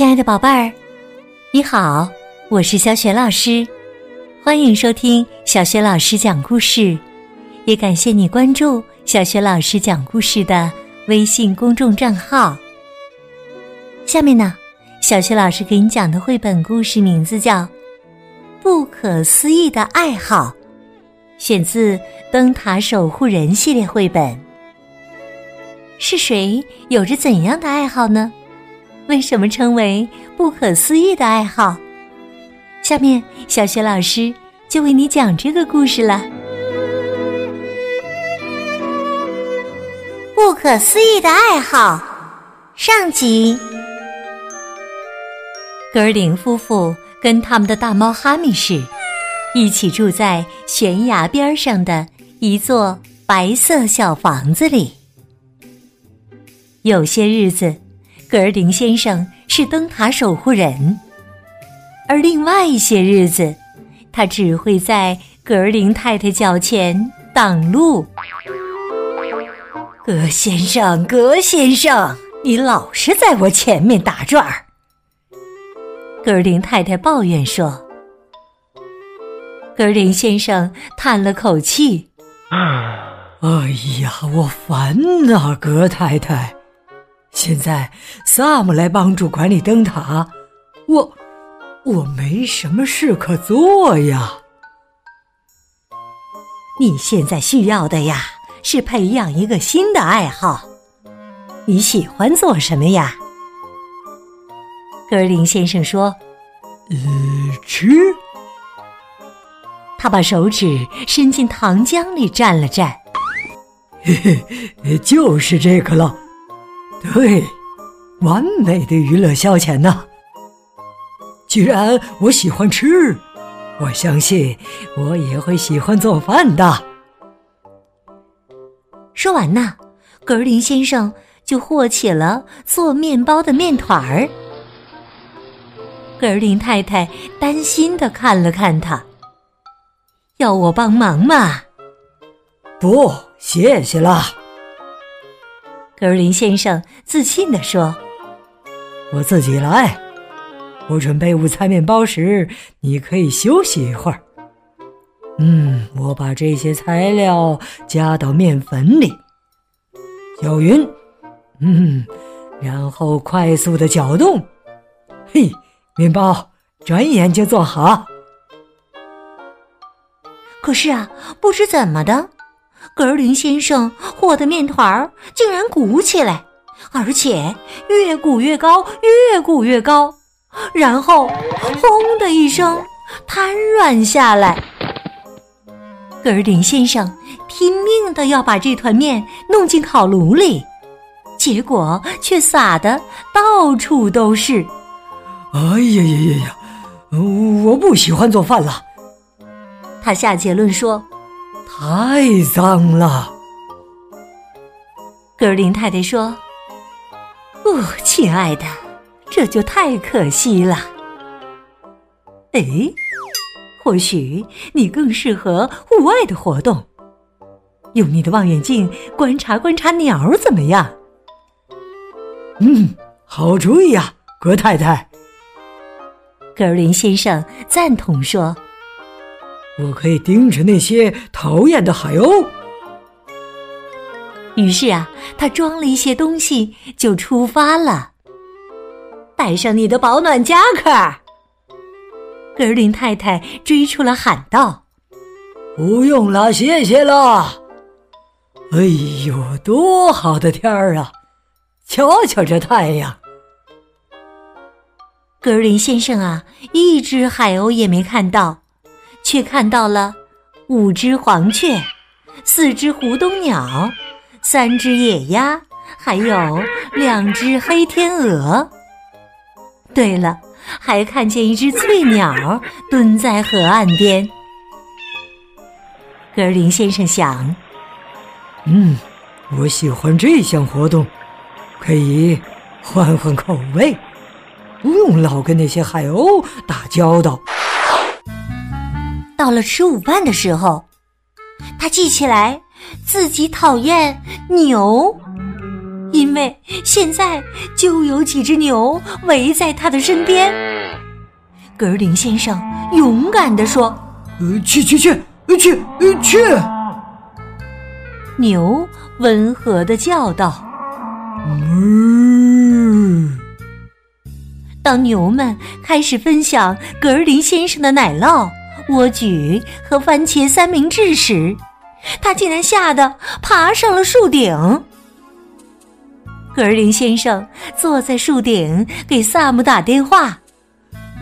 亲爱的宝贝儿，你好，我是小雪老师，欢迎收听小雪老师讲故事，也感谢你关注小雪老师讲故事的微信公众账号。下面呢，小雪老师给你讲的绘本故事名字叫《不可思议的爱好》，选自《灯塔守护人》系列绘本。是谁有着怎样的爱好呢？为什么称为不可思议的爱好？下面小雪老师就为你讲这个故事了。不可思议的爱好上集。格尔林夫妇跟他们的大猫哈密士一起住在悬崖边上的一座白色小房子里。有些日子，格尔林先生是灯塔守护人；而另外一些日子，他只会在格尔林太太脚前挡路。格先生，格先生，你老是在我前面打转儿。格林太太抱怨说：“格林先生叹了口气，哎呀，我烦呐，格太太。”现在萨姆来帮助管理灯塔，我我没什么事可做呀。你现在需要的呀，是培养一个新的爱好。你喜欢做什么呀？格林先生说：“呃，吃。”他把手指伸进糖浆里蘸了蘸，嘿嘿，就是这个了。对，完美的娱乐消遣呢。既然我喜欢吃，我相信我也会喜欢做饭的。说完呢，格林先生就和起了做面包的面团儿。格林太太担心的看了看他，要我帮忙吗？不，谢谢了。格林先生自信地说：“我自己来。我准备午餐面包时，你可以休息一会儿。嗯，我把这些材料加到面粉里，搅匀。嗯，然后快速的搅动。嘿，面包转眼就做好。可是啊，不知怎么的。”格林先生和的面团儿竟然鼓起来，而且越鼓越高，越鼓越高，然后轰的一声瘫软下来。格林先生拼命的要把这团面弄进烤炉里，结果却撒的到处都是。哎呀呀呀呀！我不喜欢做饭了。他下结论说。太脏了，格林太太说：“哦，亲爱的，这就太可惜了。哎，或许你更适合户外的活动，用你的望远镜观察观察鸟，怎么样？”嗯，好主意呀，格太太。格林先生赞同说。我可以盯着那些讨厌的海鸥。于是啊，他装了一些东西就出发了。带上你的保暖夹克，格林太太追出来喊道：“不用了，谢谢了。”哎呦，多好的天儿啊！瞧瞧这太阳。格林先生啊，一只海鸥也没看到。却看到了五只黄雀，四只湖东鸟，三只野鸭，还有两只黑天鹅。对了，还看见一只翠鸟蹲在河岸边。格林先生想：“嗯，我喜欢这项活动，可以换换口味，不用老跟那些海鸥打交道。”到了吃午饭的时候，他记起来自己讨厌牛，因因为现在就有几只牛围在他的身边。格尔林先生勇敢地说：“呃，去去去，去去！”牛温和地叫道：“嗯。”当牛们开始分享格尔林先生的奶酪、莴苣和番茄三明治时，他竟然吓得爬上了树顶。格林先生坐在树顶给萨姆打电话：“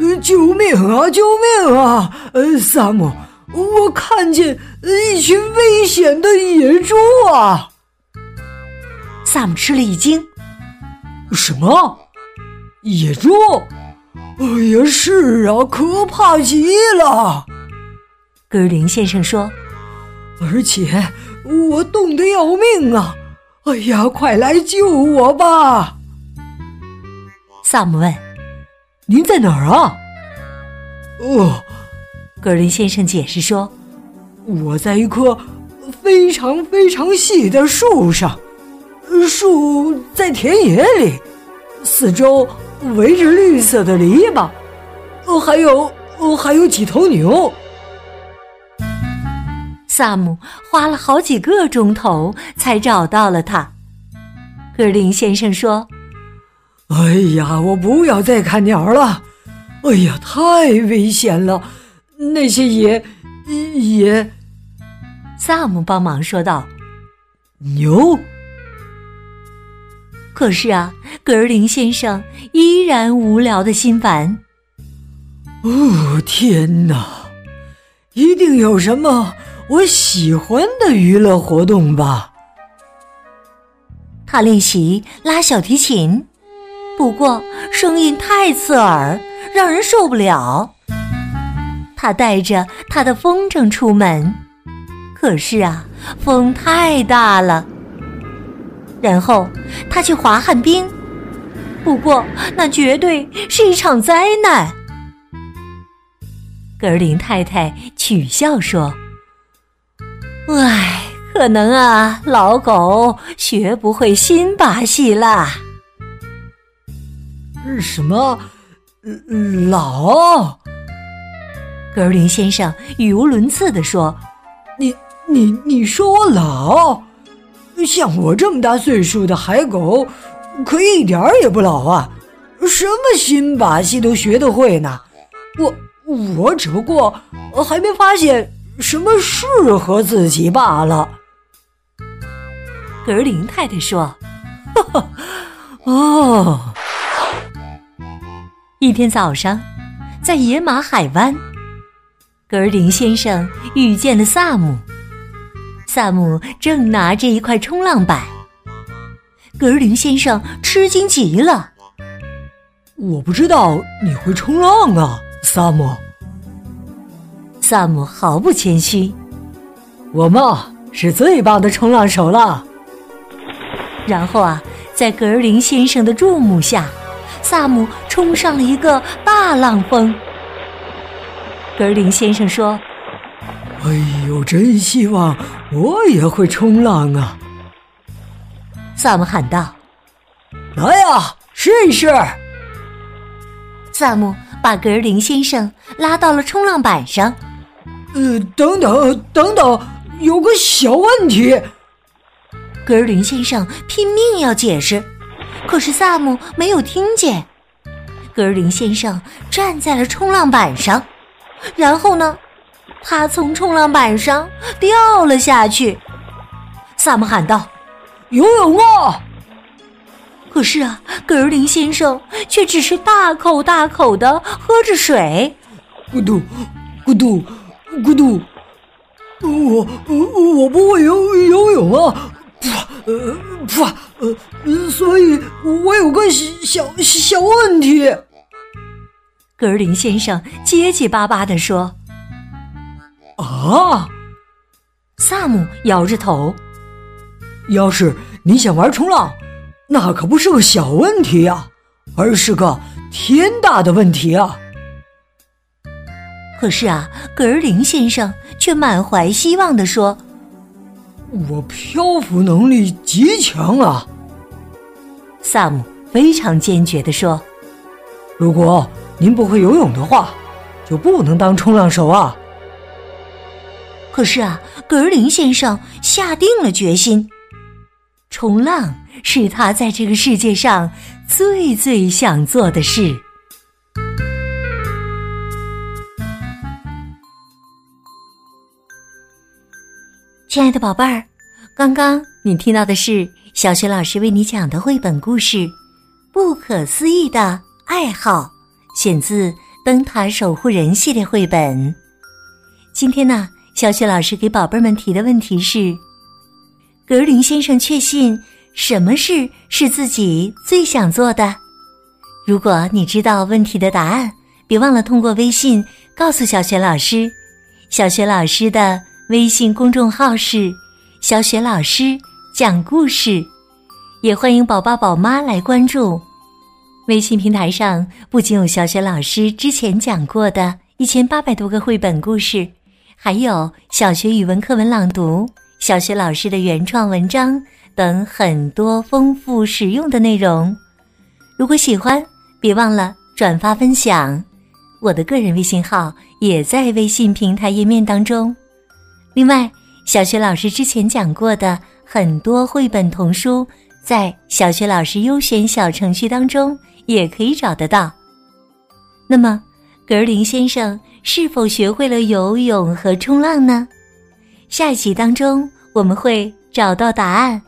呃，救命啊，救命啊！呃，萨姆，我看见一群危险的野猪啊！”萨姆吃了一惊：“什么？野猪？哎呀，是啊，可怕极了！”格尔林先生说：“而且我冻得要命啊！”哎呀，快来救我吧！萨姆问：“您在哪儿啊？”哦，格林先生解释说：“我在一棵非常非常细的树上，树在田野里，四周围着绿色的篱笆，哦，还有哦，还有几头牛。”萨姆花了好几个钟头才找到了他。格林先生说：“哎呀，我不要再看鸟了！哎呀，太危险了！那些野野……”萨姆帮忙说道：“牛。”可是啊，格尔林先生依然无聊的心烦。哦，天哪！一定有什么……我喜欢的娱乐活动吧。他练习拉小提琴，不过声音太刺耳，让人受不了。他带着他的风筝出门，可是啊，风太大了。然后他去滑旱冰，不过那绝对是一场灾难。格林太太取笑说。唉，可能啊，老狗学不会新把戏啦。什么？老？格林先生语无伦次地说：“你、你、你说我老？像我这么大岁数的海狗，可一点儿也不老啊！什么新把戏都学得会呢？我、我只不过还没发现。”什么适合自己罢了。格林太太说：“哦。”一天早上，在野马海湾，格林先生遇见了萨姆。萨姆正拿着一块冲浪板。格尔林先生吃惊极了：“我不知道你会冲浪啊，萨姆。”萨姆毫不谦虚：“我嘛是最棒的冲浪手了。”然后啊，在格林先生的注目下，萨姆冲上了一个大浪峰。格林先生说：“哎呦，真希望我也会冲浪啊！”萨姆喊道：“来呀，试一试！”萨姆把格尔林先生拉到了冲浪板上。呃，等等，等等，有个小问题。格尔林先生拼命要解释，可是萨姆没有听见。格尔林先生站在了冲浪板上，然后呢，他从冲浪板上掉了下去。萨姆喊道：“游泳啊！”可是啊，格尔林先生却只是大口大口的喝着水，咕嘟，咕嘟。咕嘟，我我我不会游游泳啊！不呃噗呃，所以我有个小小问题。格林先生结结巴巴地说：“啊！”萨姆摇着头：“要是你想玩冲浪，那可不是个小问题呀，而是个天大的问题啊！”可是啊，格尔林先生却满怀希望地说：“我漂浮能力极强啊！”萨姆非常坚决地说：“如果您不会游泳的话，就不能当冲浪手啊。”可是啊，格林先生下定了决心，冲浪是他在这个世界上最最想做的事。亲爱的宝贝儿，刚刚你听到的是小雪老师为你讲的绘本故事《不可思议的爱好》，选自《灯塔守护人》系列绘本。今天呢？小雪老师给宝贝们提的问题是：格林先生确信什么事是自己最想做的？如果你知道问题的答案，别忘了通过微信告诉小雪老师。小雪老师的微信公众号是“小雪老师讲故事”，也欢迎宝爸宝妈来关注。微信平台上不仅有小雪老师之前讲过的一千八百多个绘本故事。还有小学语文课文朗读、小学老师的原创文章等很多丰富实用的内容。如果喜欢，别忘了转发分享。我的个人微信号也在微信平台页面当中。另外，小学老师之前讲过的很多绘本童书，在小学老师优选小程序当中也可以找得到。那么，格林先生。是否学会了游泳和冲浪呢？下一集当中我们会找到答案。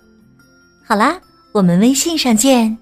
好啦，我们微信上见。